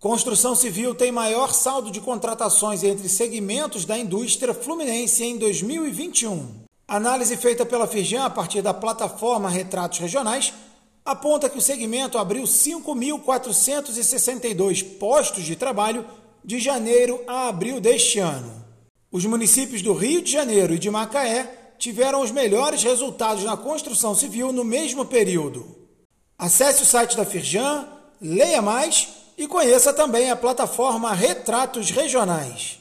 Construção civil tem maior saldo de contratações entre segmentos da indústria fluminense em 2021. Análise feita pela Firjan a partir da plataforma Retratos Regionais aponta que o segmento abriu 5.462 postos de trabalho de janeiro a abril deste ano. Os municípios do Rio de Janeiro e de Macaé tiveram os melhores resultados na construção civil no mesmo período. Acesse o site da Firjan, leia mais e conheça também a plataforma Retratos Regionais.